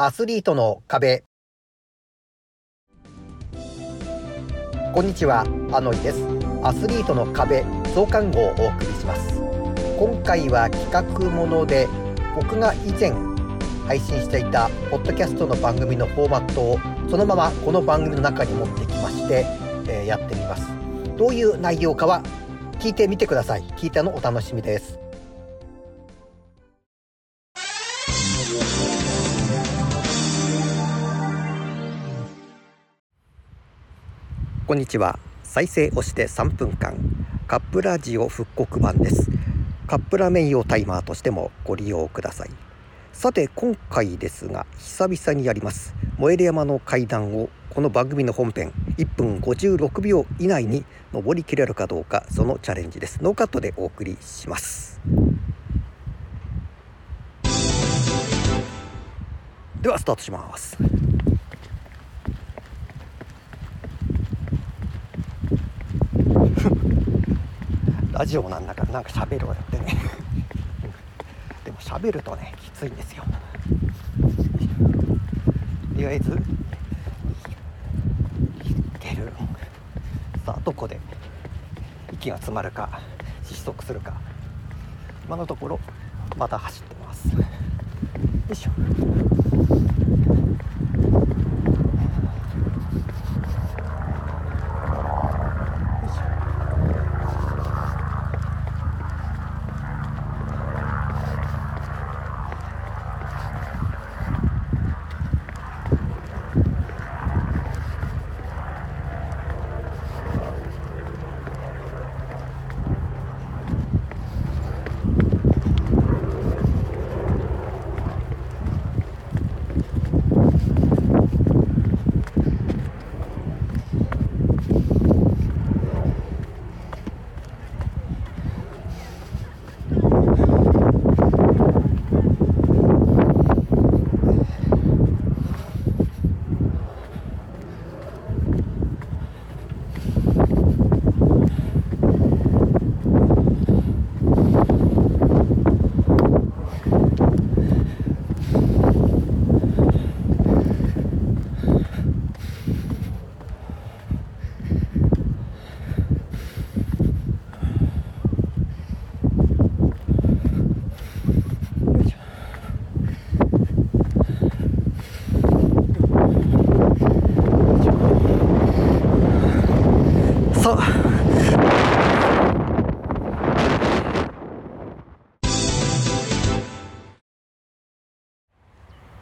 アスリートの壁。こんにちはアノイです。アスリートの壁増刊号をお送りします。今回は企画もので僕が以前配信していたポッドキャストの番組のフォーマットをそのままこの番組の中に持ってきまして、えー、やってみます。どういう内容かは聞いてみてください。聞いたのお楽しみです。こんにちは。再生押して3分間。カップラジオ復刻版です。カップラーメン用タイマーとしてもご利用ください。さて今回ですが久々にやります。燃える山の階段をこの番組の本編1分56秒以内に登りきれるかどうかそのチャレンジです。ノーカットでお送りします。ではスタートします。ラジオなんだからなんか喋ろうよってね。でも喋るとねきついんですよ。とりあえずいける。さあどこで息が詰まるか失速するか。今のところまだ走ってますよいしょ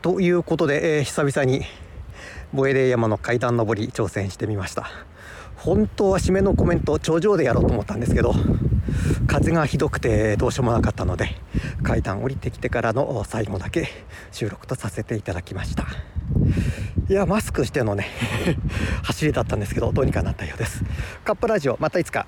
ということで、えー、久々にボエレ山の階段登り挑戦してみました。本当は締めのコメント頂上でやろうと思ったんですけど風がひどくてどうしようもなかったので階段降りてきてからの最後だけ収録とさせていただきました。いやマスクしてのね 走りだったんですけどどうにかなったようです。カップラジオまたいつか。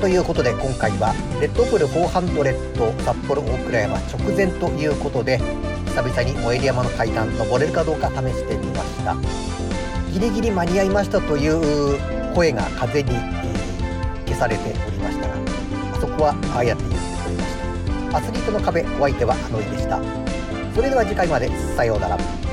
ということで今回はレッドブル400札幌大倉山直前ということで久々に燃える山の階段登れるかどうか試してみました。ギリギリ間に合いましたという声が風に、消されておりましたがあそこはああやって言っておりました。アスリートの壁お相手はあのいでした。それでは次回までさようなら。